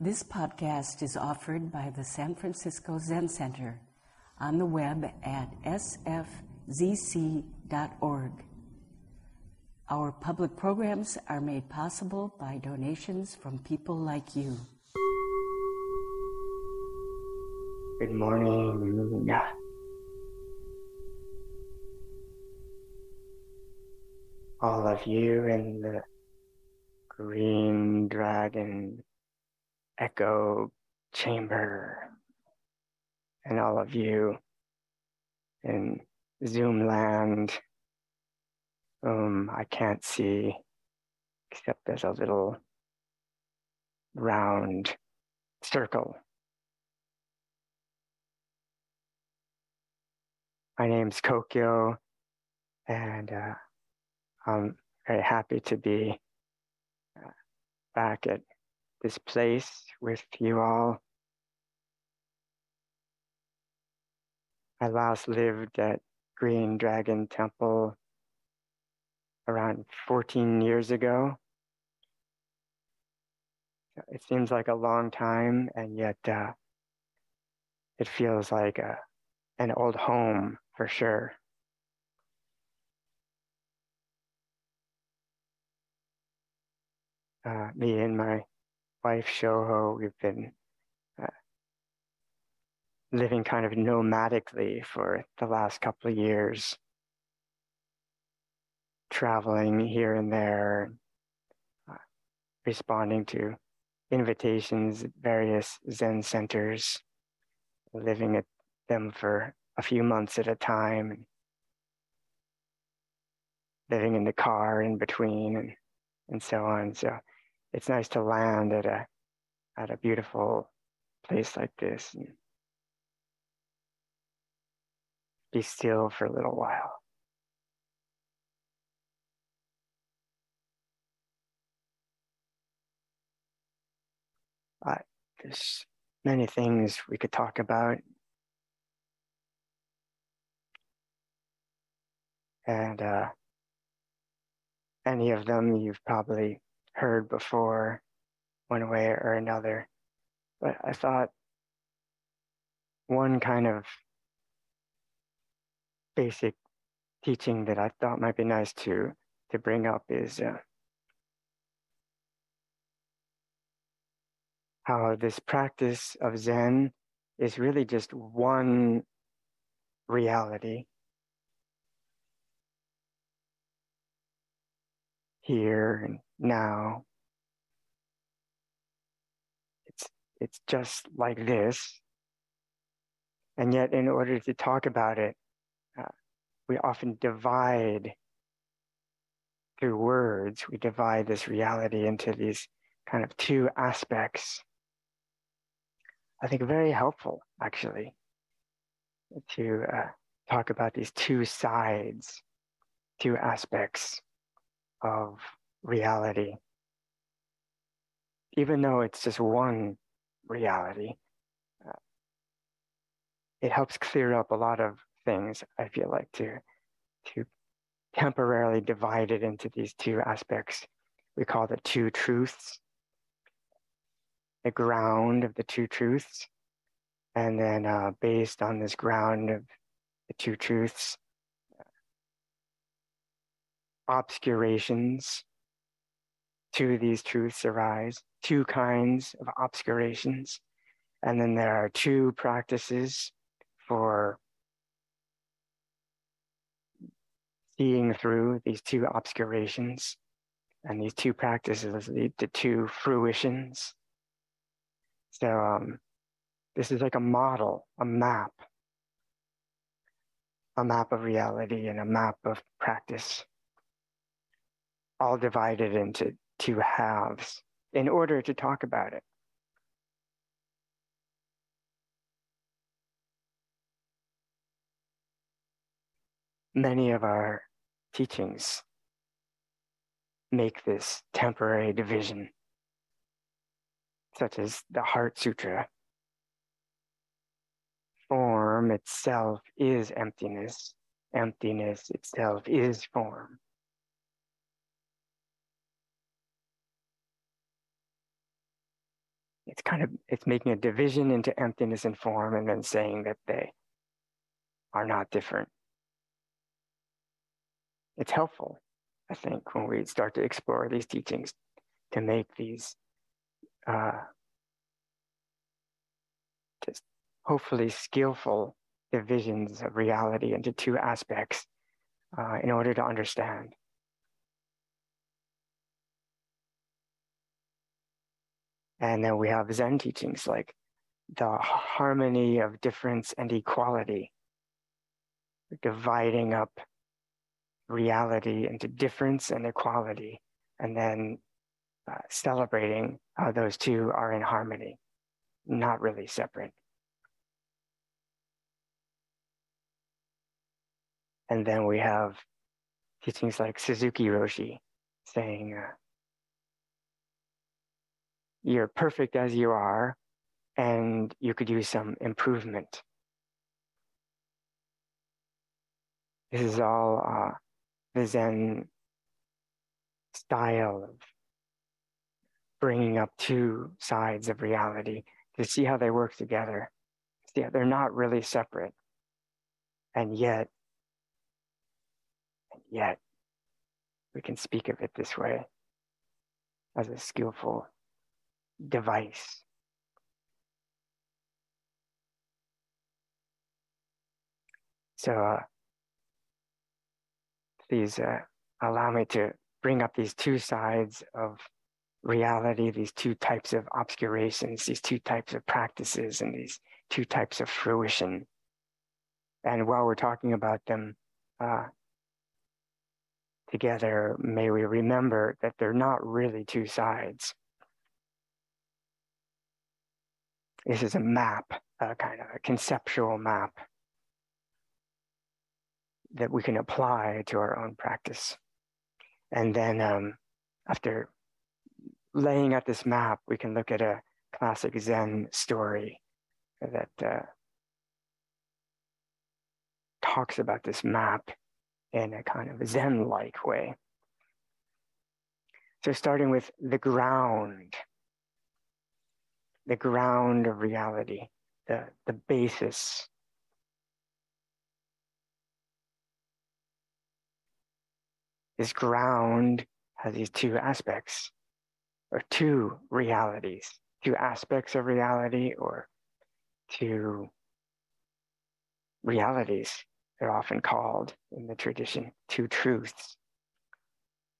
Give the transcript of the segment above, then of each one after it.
This podcast is offered by the San Francisco Zen Center on the web at sfzc.org. Our public programs are made possible by donations from people like you. Good morning. All of you in the Green Dragon echo chamber and all of you in Zoom land whom I can't see except as a little round circle. My name's Kokyo, and uh, I'm very happy to be uh, back at this place with you all. I last lived at Green Dragon Temple around 14 years ago. It seems like a long time, and yet uh, it feels like a, an old home for sure. Uh, me and my wife Shoho, we've been uh, living kind of nomadically for the last couple of years, traveling here and there, uh, responding to invitations at various Zen centers, living at them for a few months at a time, living in the car in between, and, and so on. So it's nice to land at a at a beautiful place like this and be still for a little while. Uh, there's many things we could talk about. And uh, any of them you've probably heard before one way or another. But I thought one kind of basic teaching that I thought might be nice to to bring up is uh, how this practice of Zen is really just one reality here and now. It's, it's just like this. And yet, in order to talk about it, uh, we often divide through words, we divide this reality into these kind of two aspects. I think very helpful, actually, to uh, talk about these two sides, two aspects of reality. Even though it's just one reality, uh, it helps clear up a lot of things, I feel like, to, to temporarily divide it into these two aspects. We call the two truths, the ground of the two truths. And then, uh, based on this ground of the two truths, obscurations two of these truths arise, two kinds of obscurations. And then there are two practices for seeing through these two obscurations. And these two practices lead to two fruitions. So um, this is like a model, a map, a map of reality and a map of practice, all divided into two halves in order to talk about it. Many of our teachings make this temporary division, such as the Heart Sutra. Form itself is emptiness, emptiness itself is form. It's kind of it's making a division into emptiness and form and then saying that they are not different. It's helpful i think when we start to explore these teachings to make these uh, just hopefully skillful divisions of reality into two aspects uh, in order to understand And then we have Zen teachings like the harmony of difference and equality, dividing up reality into difference and equality, and then uh, celebrating how those two are in harmony, not really separate. And then we have teachings like Suzuki Roshi saying, uh, you're perfect as you are, and you could use some improvement. This is all uh, the Zen style of bringing up two sides of reality to see how they work together. Yeah, they're not really separate. And yet, and yet, we can speak of it this way as a skillful device. So uh, please uh, allow me to bring up these two sides of reality, these two types of obscurations, these two types of practices, and these two types of fruition. And while we're talking about them uh, together, may we remember that they're not really two sides. This is a map, a kind of a conceptual map that we can apply to our own practice. And then um, after laying out this map, we can look at a classic Zen story that uh, talks about this map in a kind of Zen like way. So, starting with the ground, the ground of reality, the, the basis. This ground has these two aspects, or two realities, two aspects of reality, or two realities. They're often called in the tradition two truths.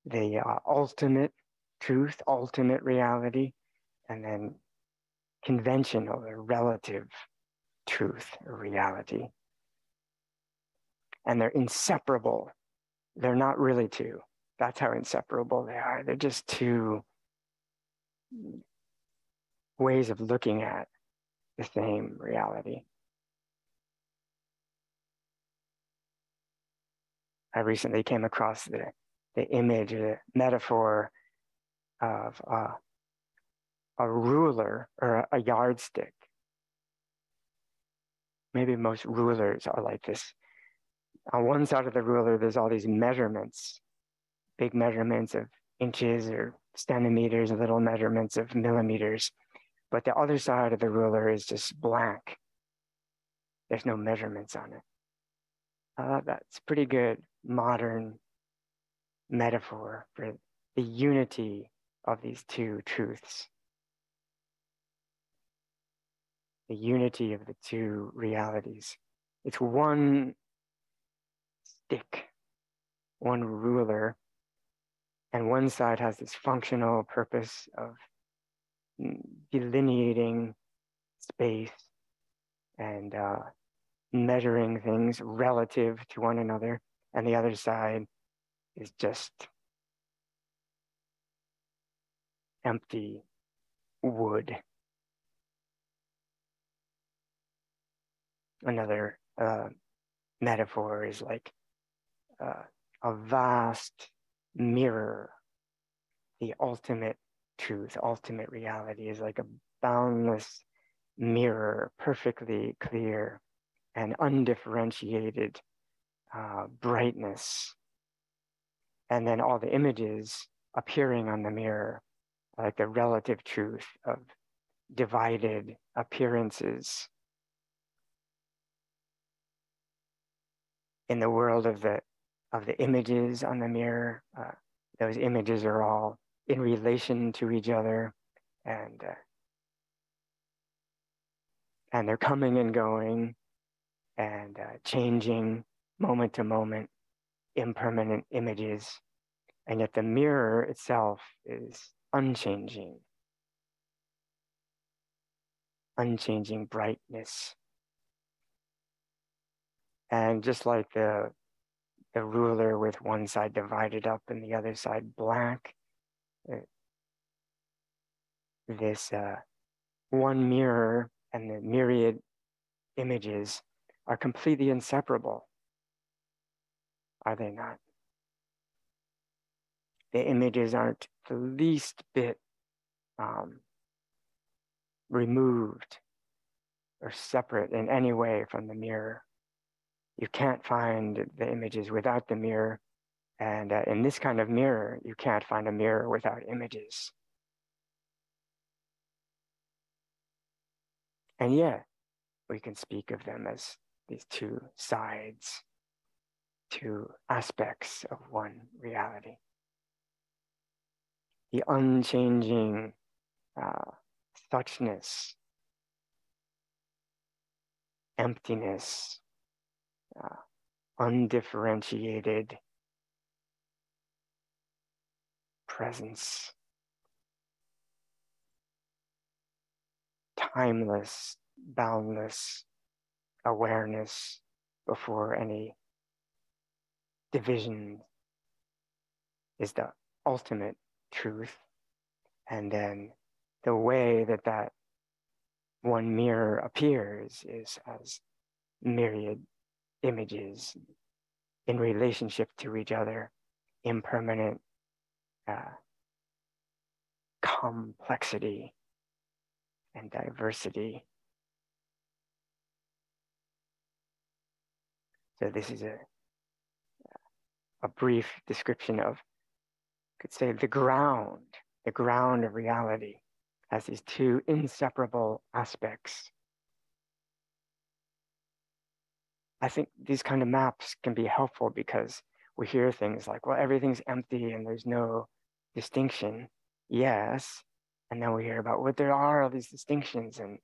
The uh, ultimate truth, ultimate reality, and then conventional or relative truth or reality. And they're inseparable. They're not really two. That's how inseparable they are. They're just two ways of looking at the same reality. I recently came across the, the image, the metaphor of uh, a ruler or a yardstick. Maybe most rulers are like this. On one side of the ruler, there's all these measurements, big measurements of inches or centimeters, little measurements of millimeters. But the other side of the ruler is just blank. There's no measurements on it. Uh, that's pretty good modern metaphor for the unity of these two truths. The unity of the two realities. It's one stick, one ruler, and one side has this functional purpose of delineating space and uh, measuring things relative to one another, and the other side is just empty wood another uh, metaphor is like uh, a vast mirror. The ultimate truth, ultimate reality is like a boundless mirror, perfectly clear and undifferentiated uh, brightness. And then all the images appearing on the mirror, like the relative truth of divided appearances. In the world of the of the images on the mirror, uh, those images are all in relation to each other, and uh, and they're coming and going, and uh, changing moment to moment, impermanent images, and yet the mirror itself is unchanging unchanging brightness. And just like the, the ruler with one side divided up and the other side black, uh, this uh, one mirror and the myriad images are completely inseparable. Are they not? The images aren't the least bit um, removed or separate in any way from the mirror. You can't find the images without the mirror. And uh, in this kind of mirror, you can't find a mirror without images. And yet, we can speak of them as these two sides, two aspects of one reality. The unchanging uh, suchness, emptiness, uh, undifferentiated presence, timeless, boundless awareness before any division is the ultimate truth. And then the way that that one mirror appears is as myriad images in relationship to each other, impermanent uh, complexity and diversity. So this is a a brief description of, could say, the ground, the ground of reality has these two inseparable aspects. I think these kind of maps can be helpful because we hear things like, well, everything's empty and there's no distinction. Yes. And then we hear about what there are all these distinctions and,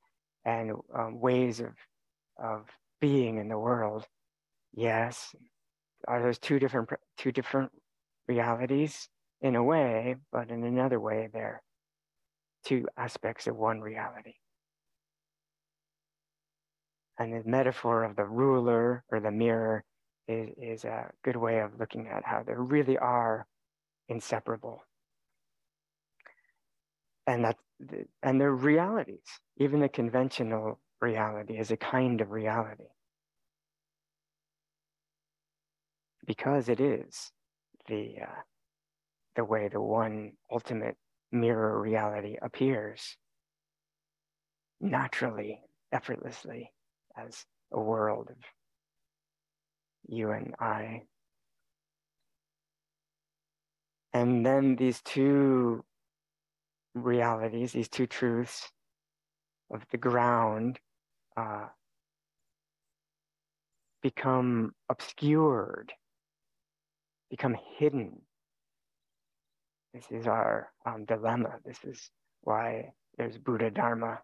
and um, ways of, of being in the world. Yes. Are those two different, two different realities in a way, but in another way, they're two aspects of one reality. And the metaphor of the ruler or the mirror is, is a good way of looking at how they really are inseparable. And that and they're realities. Even the conventional reality is a kind of reality. Because it is the uh, the way the one ultimate mirror reality appears naturally, effortlessly as a world of you and I. And then these two realities, these two truths of the ground, uh, become obscured, become hidden this is our um, dilemma. This is why there's Buddha Dharma.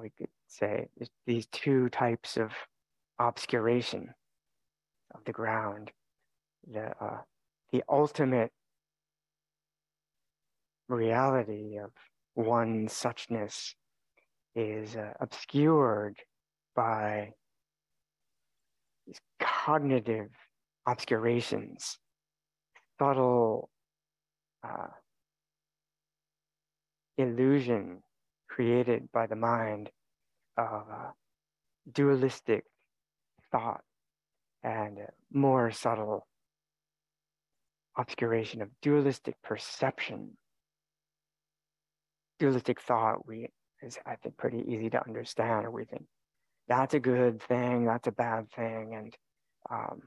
We could say these two types of obscuration of the ground. The, uh, the ultimate reality of one suchness is uh, obscured by these cognitive obscurations subtle uh, illusion created by the mind of uh, dualistic thought and more subtle obscuration of dualistic perception. Dualistic thought we is I think pretty easy to understand. We think that's a good thing, that's a bad thing, and um,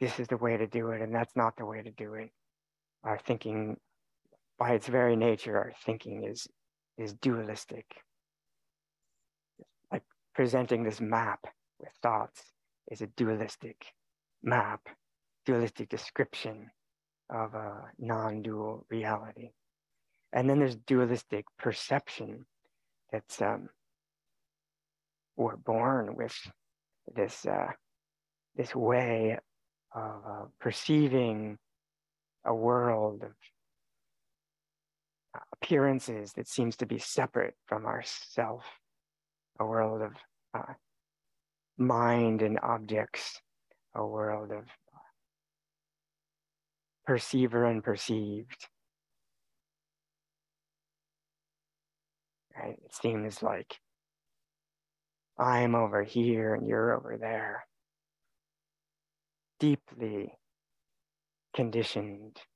this is the way to do it and that's not the way to do it. Our thinking by its very nature, our thinking is, is dualistic. Like presenting this map with thoughts is a dualistic map, dualistic description of a non dual reality. And then there's dualistic perception that's um, we're born with this uh, this way of uh, perceiving a world of appearances that seems to be separate from ourself, a world of uh, mind and objects, a world of perceiver and perceived. Right? It seems like I'm over here and you're over there. Deeply conditioned uh,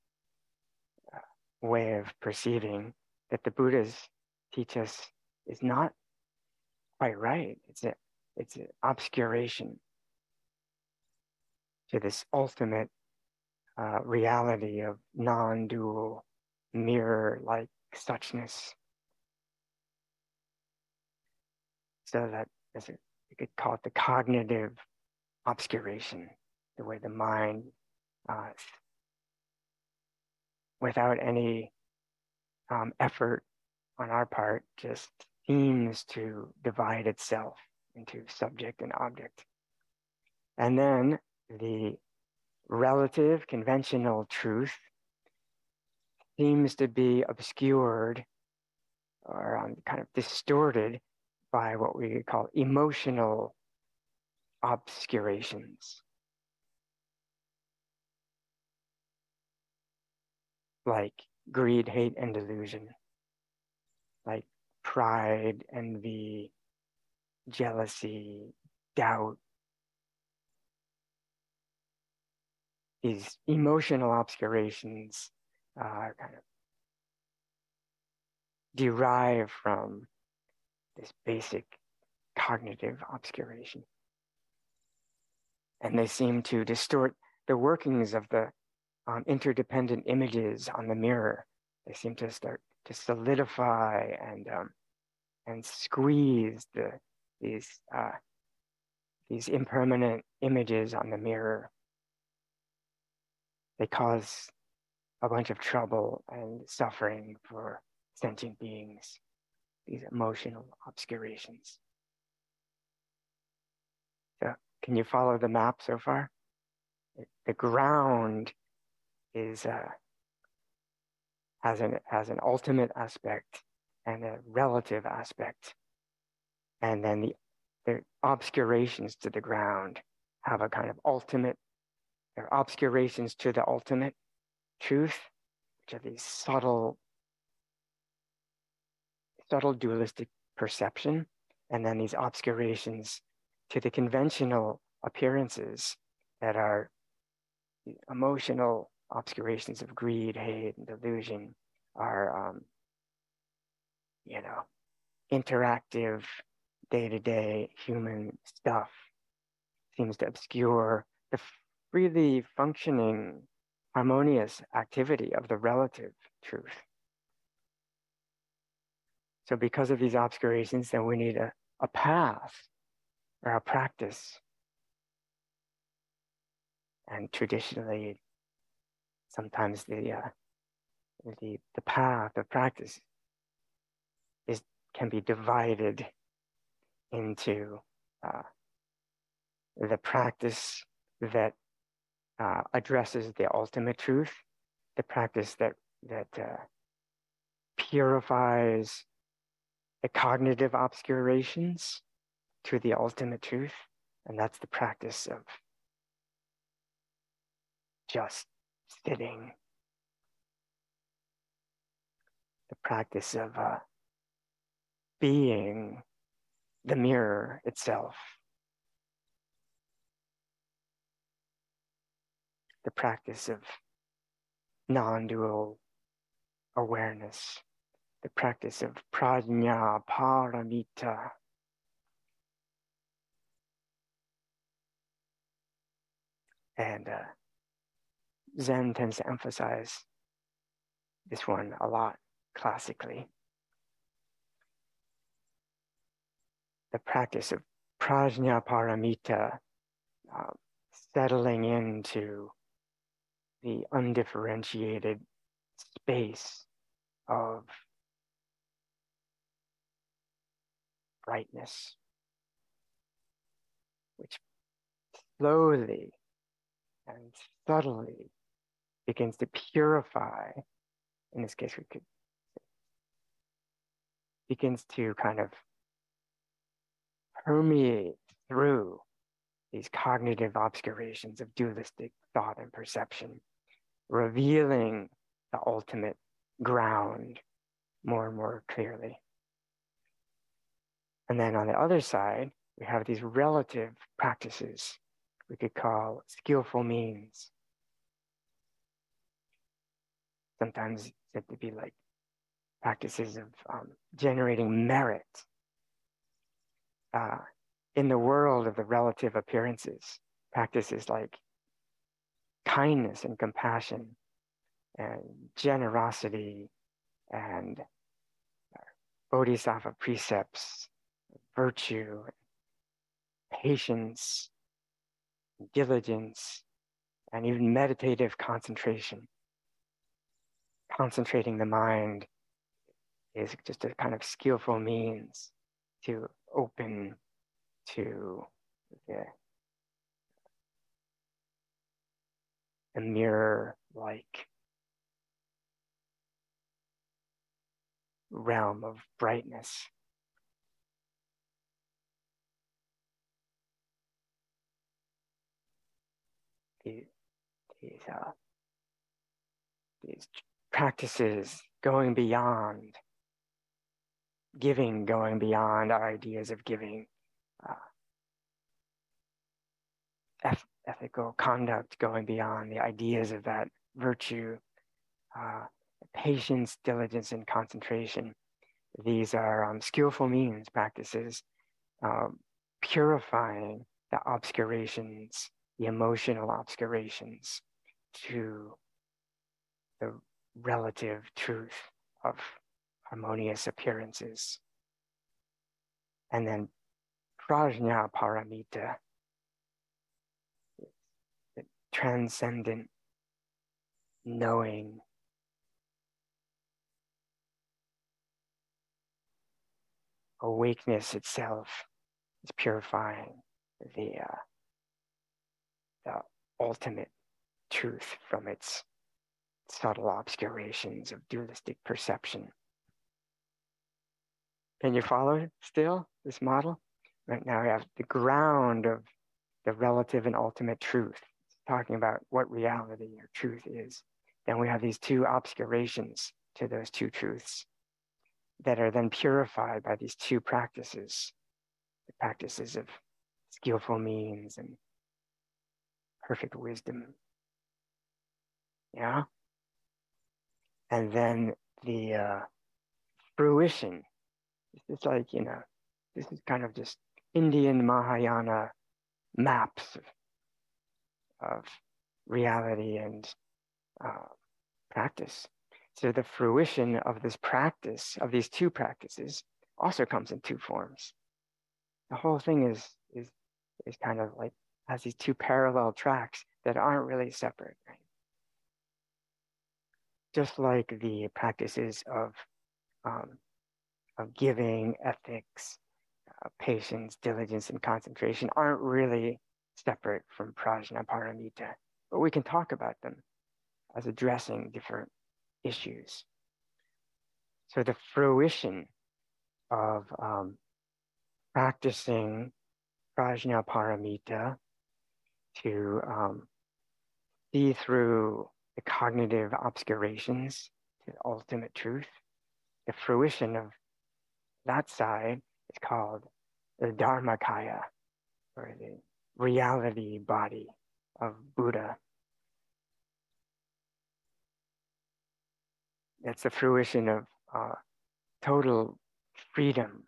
way of perceiving that the Buddhas teach us is not quite right. It's a it's an obscuration to this ultimate uh, reality of non-dual mirror-like suchness. So that as a, you could call it the cognitive obscuration, the way the mind, uh, without any um, effort on our part, just seems to divide itself into subject and object. And then the relative conventional truth seems to be obscured or um, kind of distorted by what we call emotional obscurations. Like greed, hate, and delusion, like pride, envy, jealousy, doubt, these emotional obscurations uh, kind of derive from this basic cognitive obscuration. And they seem to distort the workings of the um, interdependent images on the mirror. They seem to start to solidify and um, and squeeze the these uh, these impermanent images on the mirror they cause a bunch of trouble and suffering for sentient beings, these emotional obscurations. So, can you follow the map so far? The ground is uh, has an has an ultimate aspect and a relative aspect, and then the the obscurations to the ground have a kind of ultimate they're obscurations to the ultimate truth, which are these subtle, subtle dualistic perception, and then these obscurations to the conventional appearances that are emotional obscurations of greed, hate, and delusion are, um, you know, interactive, day to day human stuff seems to obscure the freely functioning, harmonious activity of the relative truth. So, because of these obscurations, then we need a, a path or a practice. And traditionally, sometimes the, uh, the, the path of practice is, can be divided into uh, the practice that uh, addresses the ultimate truth, the practice that that uh, purifies the cognitive obscurations to the ultimate truth, and that's the practice of just sitting, the practice of uh, being the mirror itself. the practice of non dual awareness, the practice of prajna paramita. And uh, Zen tends to emphasize this one a lot classically. The practice of prajna paramita, uh, settling into the undifferentiated space of brightness, which slowly and subtly begins to purify, in this case, we could begins to kind of permeate through these cognitive obscurations of dualistic thought and perception, revealing the ultimate ground more and more clearly. And then on the other side, we have these relative practices we could call skillful means. Sometimes said to be like practices of um, generating merit uh, in the world of the relative appearances. Practices like kindness and compassion and generosity and bodhisattva precepts, virtue, patience, diligence, and even meditative concentration. Concentrating the mind is just a kind of skillful means to open to the, a mirror like realm of brightness. These, these, uh, these practices going beyond giving, going beyond our ideas of giving, uh, eth- ethical conduct, going beyond the ideas of that virtue, uh, patience, diligence, and concentration. These are um, skillful means practices, um, purifying the obscurations, the emotional obscurations to the relative truth of harmonious appearances. And then prajna paramita, the transcendent knowing awakeness itself is purifying the uh, the ultimate truth from its subtle obscurations of dualistic perception. Can you follow still this model? Right now we have the ground of the relative and ultimate truth, talking about what reality or truth is. Then we have these two obscurations to those two truths that are then purified by these two practices the practices of skillful means and perfect wisdom. Yeah. And then the uh, fruition. It's like, you know, this is kind of just Indian Mahayana maps of, of reality and uh, practice. So the fruition of this practice, of these two practices, also comes in two forms. The whole thing is is is kind of like has these two parallel tracks that aren't really separate, right? Just like the practices of um, of giving, ethics, uh, patience, diligence, and concentration aren't really separate from prajna paramita, but we can talk about them as addressing different issues. So the fruition of um, practicing prajna paramita to um, see through the cognitive obscurations to the ultimate truth, the fruition of that side is called the Dharmakaya, or the reality body of Buddha. That's the fruition of uh, total freedom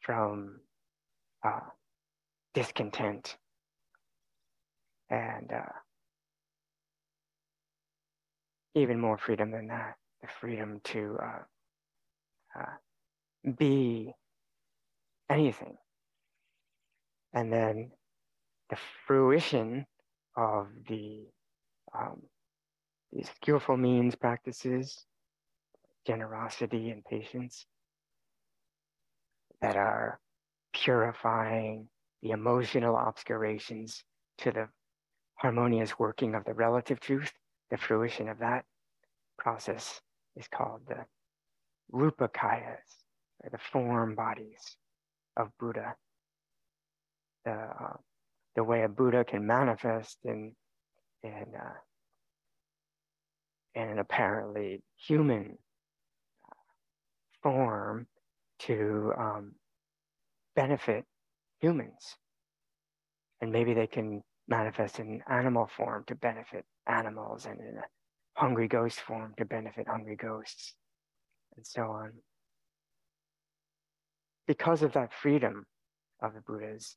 from uh, discontent and uh, even more freedom than that the freedom to uh, uh, be anything. And then the fruition of the um, these skillful means practices, generosity and patience that are purifying the emotional obscurations to the harmonious working of the relative truth, the fruition of that process is called the rupakayas, or the form bodies of Buddha. The, uh, the way a Buddha can manifest in, in, uh, in an apparently human uh, form to um, benefit humans. And maybe they can manifest in animal form to benefit animals and in a hungry ghost form to benefit hungry ghosts and so on. Because of that freedom of the Buddhas,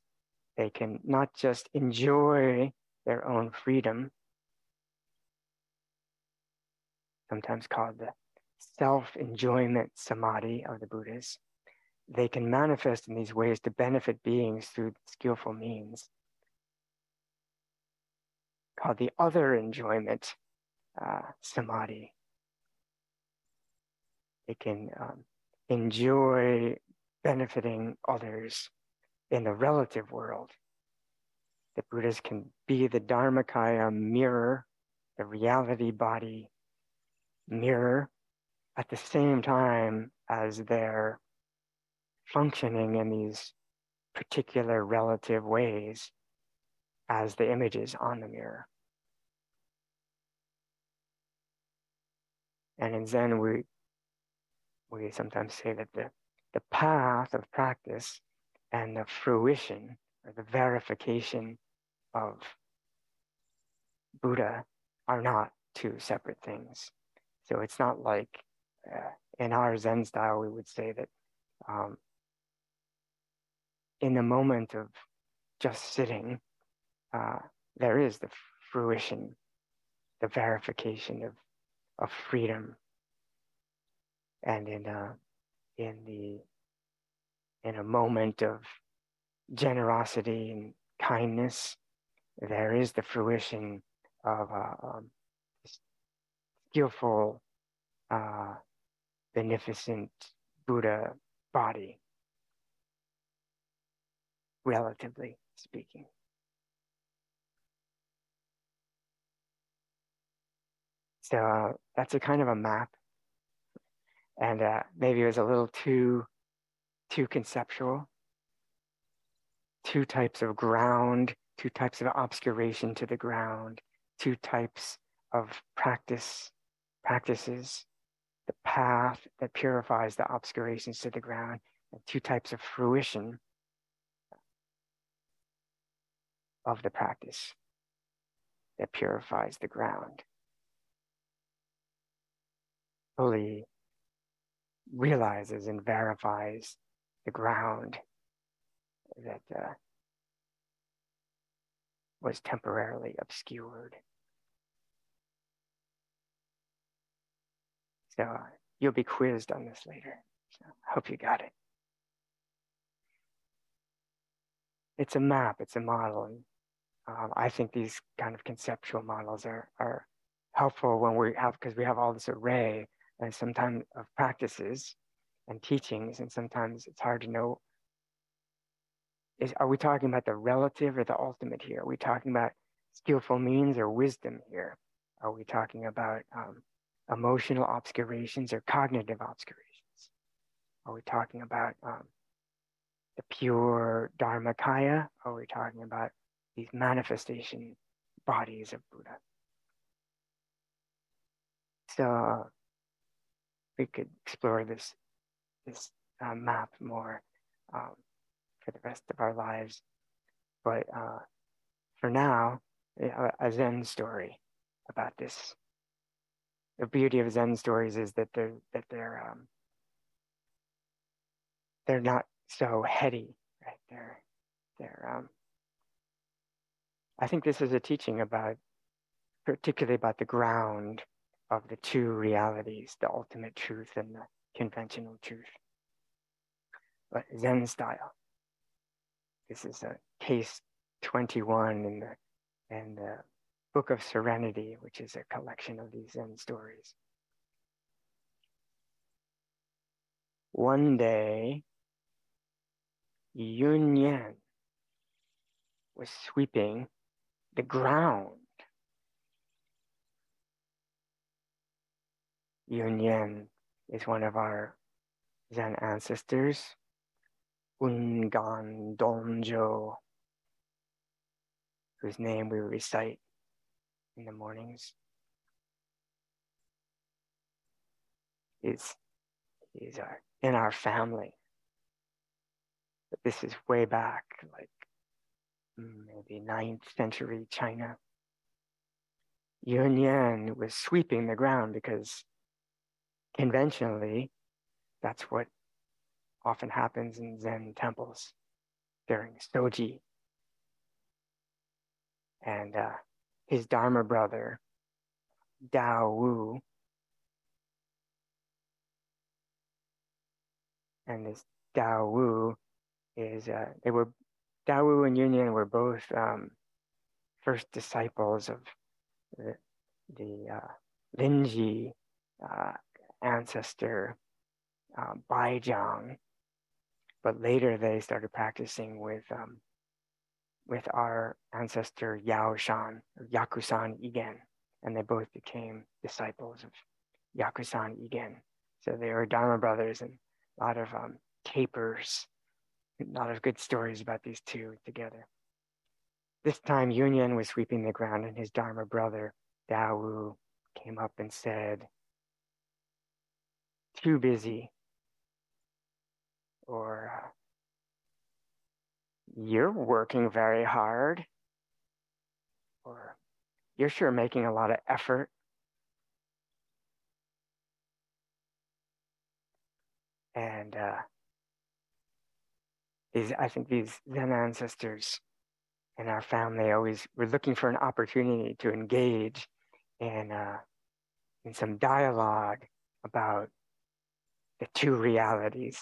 they can not just enjoy their own freedom, sometimes called the self enjoyment samadhi of the Buddhas, they can manifest in these ways to benefit beings through skillful means, called the other enjoyment uh, samadhi. It can um, enjoy benefiting others in the relative world. The Buddhas can be the Dharmakaya mirror, the reality body mirror, at the same time as they're functioning in these particular relative ways as the images on the mirror. And in Zen, we we sometimes say that the, the path of practice and the fruition or the verification of Buddha are not two separate things. So it's not like uh, in our Zen style, we would say that um, in the moment of just sitting, uh, there is the fruition, the verification of, of freedom. And in, uh, in, the, in a moment of generosity and kindness, there is the fruition of a um, skillful, uh, beneficent Buddha body relatively speaking. So uh, that's a kind of a map. And uh, maybe it was a little too, too conceptual. Two types of ground, two types of obscuration to the ground, two types of practice, practices, the path that purifies the obscurations to the ground, and two types of fruition of the practice that purifies the ground. Fully realizes and verifies the ground that uh, was temporarily obscured. So uh, you'll be quizzed on this later. So I hope you got it. It's a map, it's a model, and um, I think these kind of conceptual models are, are helpful when we have, because we have all this array and sometimes of practices and teachings, and sometimes it's hard to know, is, are we talking about the relative or the ultimate here? Are we talking about skillful means or wisdom here? Are we talking about um, emotional obscurations or cognitive obscurations? Are we talking about um, the pure Dharmakaya? Are we talking about these manifestation bodies of Buddha. So we could explore this this uh, map more um, for the rest of our lives, but uh, for now, a, Zen story about this. The beauty of Zen stories is that they're that they're um, they're not so heady, right? They're they're um, I think this is a teaching about, particularly about the ground of the two realities, the ultimate truth and the conventional truth. But Zen style. This is a case 21 in the, in the Book of Serenity, which is a collection of these Zen stories. One day, Yunyan was sweeping the ground. Yunyan is one of our Zen ancestors, Ungan Donjo, whose name we recite in the mornings. Is is our in our family. But this is way back, like maybe ninth century China. Yunyan was sweeping the ground because conventionally, that's what often happens in Zen temples during Soji. And uh, his Dharma brother, Dao Wu, and this Dao Wu is, uh, they were, Dao Wu and Yunyan were both um, first disciples of the, the uh, Linji uh, ancestor, Baizhang, but later they started practicing with um, with our ancestor Yao Shan or Yakusan Igen, and they both became disciples of Yakusan Igen. So they were Dharma brothers and a lot of um, tapers, a lot of good stories about these two together. This time Yunyan was sweeping the ground and his Dharma brother Dao Wu came up and said, too busy or uh, you're working very hard or you're sure making a lot of effort. And uh, these i think these zen ancestors in our family always were looking for an opportunity to engage in uh, in some dialogue about the two realities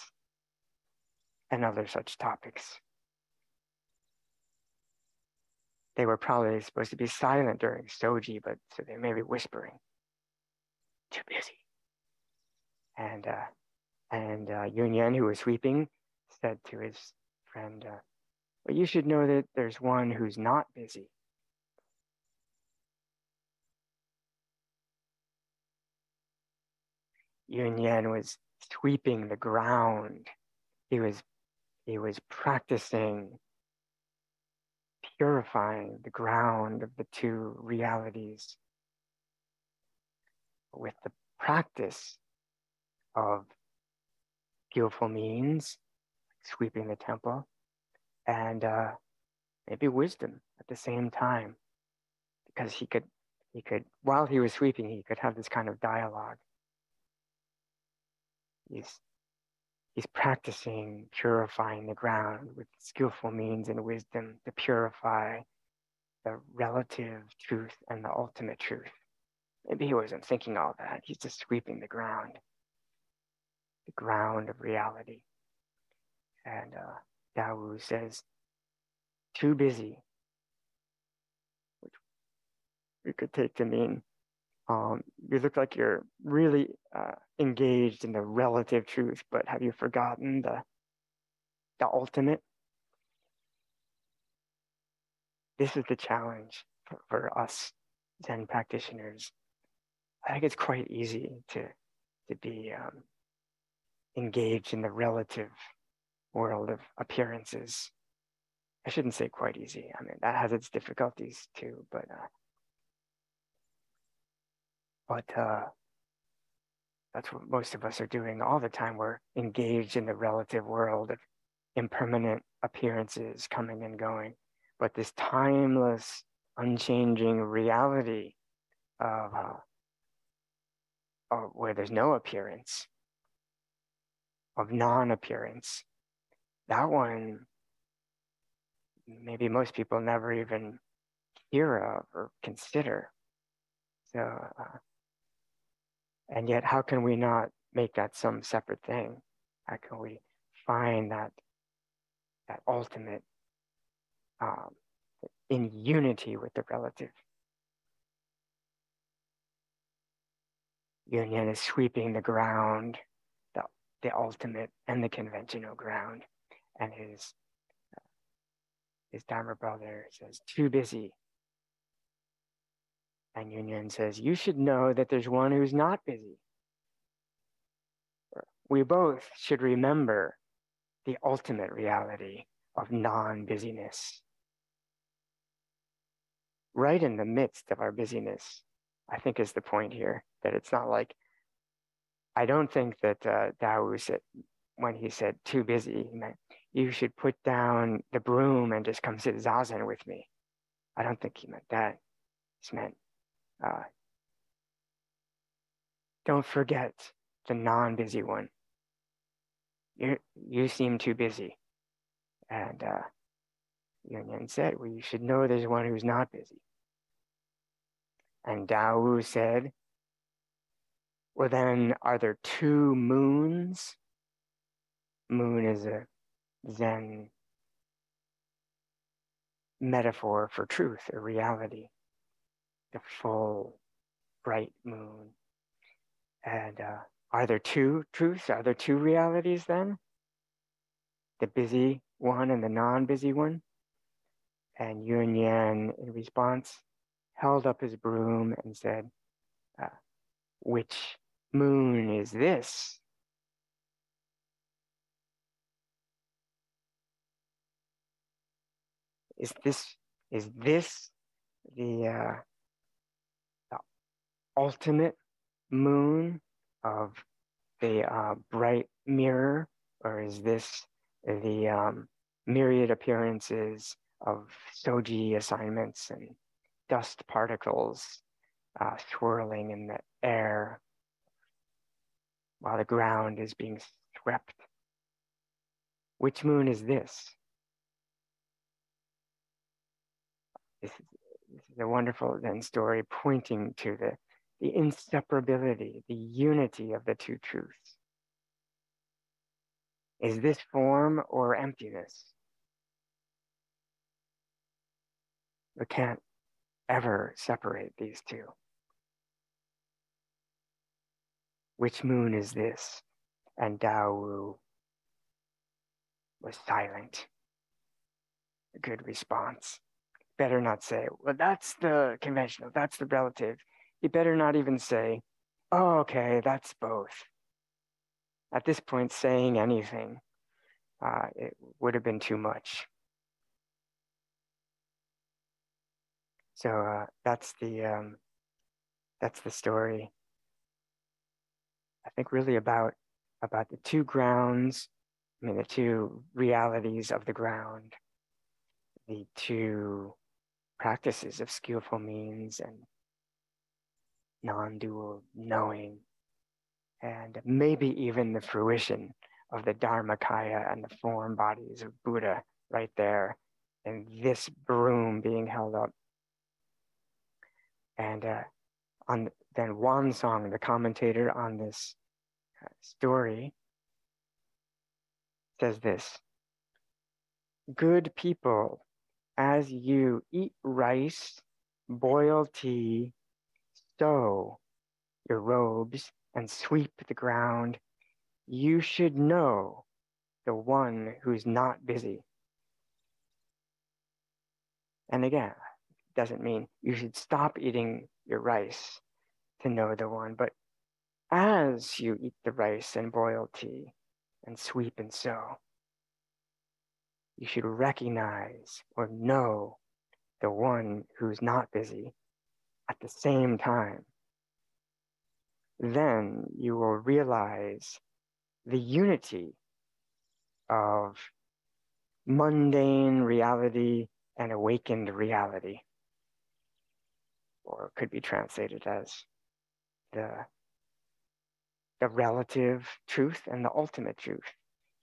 and other such topics they were probably supposed to be silent during Soji, but so they may be whispering. Too busy. And uh, and uh, Yunyan, who was sweeping, said to his friend, uh, "Well, you should know that there's one who's not busy." Yunyan was sweeping the ground. He was he was practicing purifying the ground of the two realities with the practice of skillful means, sweeping the temple, and uh, maybe wisdom at the same time, because he could, he could, while he was sweeping, he could have this kind of dialogue. He's He's practicing purifying the ground with skillful means and wisdom to purify the relative truth and the ultimate truth. Maybe he wasn't thinking all that. He's just sweeping the ground, the ground of reality. And uh, Dao says, too busy, which we could take to mean um, you look like you're really uh, engaged in the relative truth, but have you forgotten the the ultimate? This is the challenge for, for us Zen practitioners. I think it's quite easy to to be um, engaged in the relative world of appearances. I shouldn't say quite easy. I mean that has its difficulties too, but uh, but uh, that's what most of us are doing all the time. We're engaged in the relative world of impermanent appearances coming and going. But this timeless, unchanging reality of uh, where there's no appearance, of non appearance, that one maybe most people never even hear of or consider. So, uh, And yet, how can we not make that some separate thing? How can we find that that ultimate um, in unity with the relative? Yunyan is sweeping the ground, the, the ultimate and the conventional ground, and his his Dharma brother says, too busy. And Yunyan says, you should know that there's one who's not busy. We both should remember the ultimate reality of non busyness. Right in the midst of our busyness, I think is the point here that it's not like, I don't think that uh, Dao said, when he said too busy, he meant you should put down the broom and just come sit zazen with me. I don't think he meant that. He meant, uh, don't forget the non-busy one. You you seem too busy, and uh, Yunyan said, "Well, you should know there's one who's not busy." And Dao Wu said, "Well, then, are there two moons?" Moon is a Zen metaphor for truth or reality, the full bright moon. And uh, are there two truths? Are there two realities then? The busy one and the non busy one? And Yunyan, in response, held up his broom and said, uh, Which moon is this? is this is this the, uh, ultimate moon of the uh, bright mirror, or is this the um, myriad appearances of soji assignments and dust particles uh, swirling in the air while the ground is being swept? Which moon is this? This is, this is a wonderful Zen story pointing to the, the inseparability, the unity of the two truths. Is this form or emptiness? We can't ever separate these two. Which moon is this? And Dao Wu was silent. A good response better not say, well, that's the conventional, that's the relative. You better not even say, oh, okay, that's both. At this point, saying anything, uh, it would have been too much. So uh, that's the um, that's the story. I think really about about the two grounds, I mean the two realities of the ground, the two practices of skillful means and non dual knowing, and maybe even the fruition of the Dharmakaya and the form bodies of Buddha right there, and this broom being held up. And uh, on then Wan Song, the commentator on this uh, story, says this Good people as you eat rice, boil tea, sew your robes, and sweep the ground, you should know the one who's not busy. And again, doesn't mean you should stop eating your rice to know the one, but as you eat the rice and boil tea and sweep and sew, you should recognize or know the one who's not busy at the same time. Then you will realize the unity of mundane reality and awakened reality, or could be translated as the, the relative truth and the ultimate truth.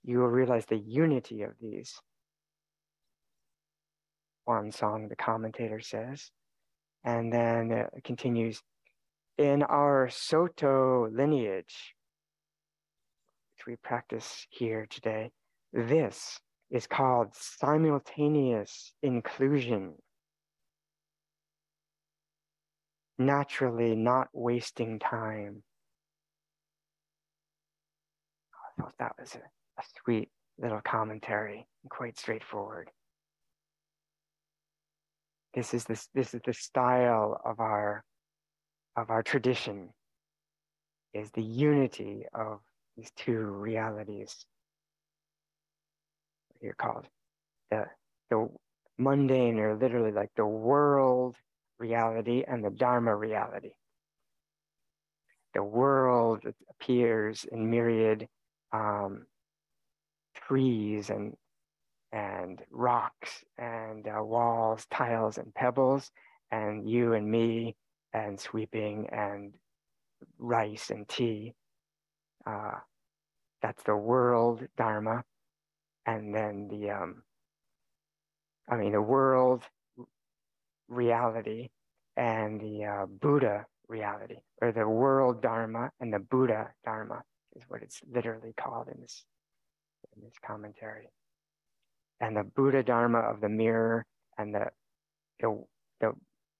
You will realize the unity of these Wan Song, the commentator says. And then it continues in our Soto lineage, which we practice here today, this is called simultaneous inclusion. Naturally, not wasting time. I thought that was a, a sweet little commentary, quite straightforward. This is this this is the style of our of our tradition is the unity of these two realities. Here called? The the mundane or literally like the world reality and the dharma reality. The world appears in myriad um, trees and and rocks and uh, walls tiles and pebbles and you and me and sweeping and rice and tea. Uh, that's the world dharma. And then the, um, I mean, the world reality and the uh, Buddha reality, or the world dharma and the Buddha dharma is what it's literally called in this, in this commentary. And the Buddha dharma of the mirror and the, the, the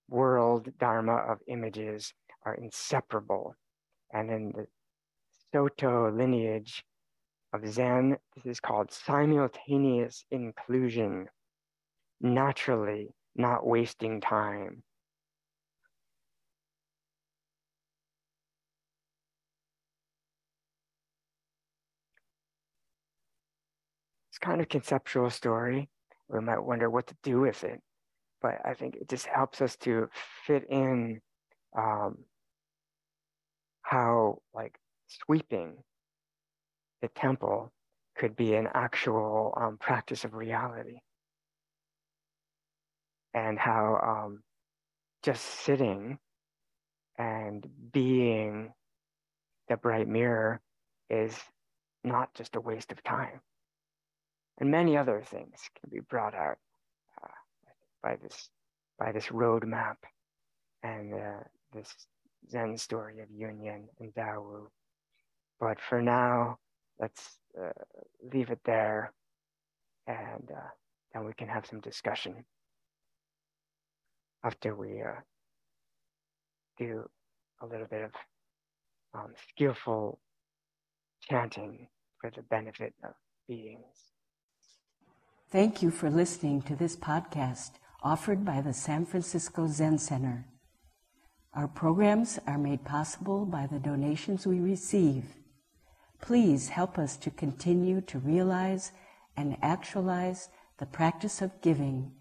world dharma of images are inseparable. And in the Soto lineage of Zen, this is called simultaneous inclusion, naturally, not wasting time. Kind of conceptual story. We might wonder what to do with it but I think it just helps us to fit in um, how like sweeping the temple could be an actual um, practice of reality and how um, just sitting and being the bright mirror is not just a waste of time and many other things can be brought out by this by this roadmap and uh, this Zen story of Yunyan and Dawu. But for now, let's uh, leave it there, and uh, then we can have some discussion after we uh, do a little bit of um, skillful chanting for the benefit of beings. Thank you for listening to this podcast offered by the San Francisco Zen Center. Our programs are made possible by the donations we receive. Please help us to continue to realize and actualize the practice of giving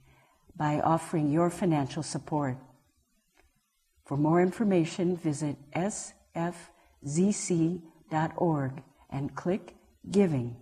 by offering your financial support. For more information, visit sfzc.org and click Giving.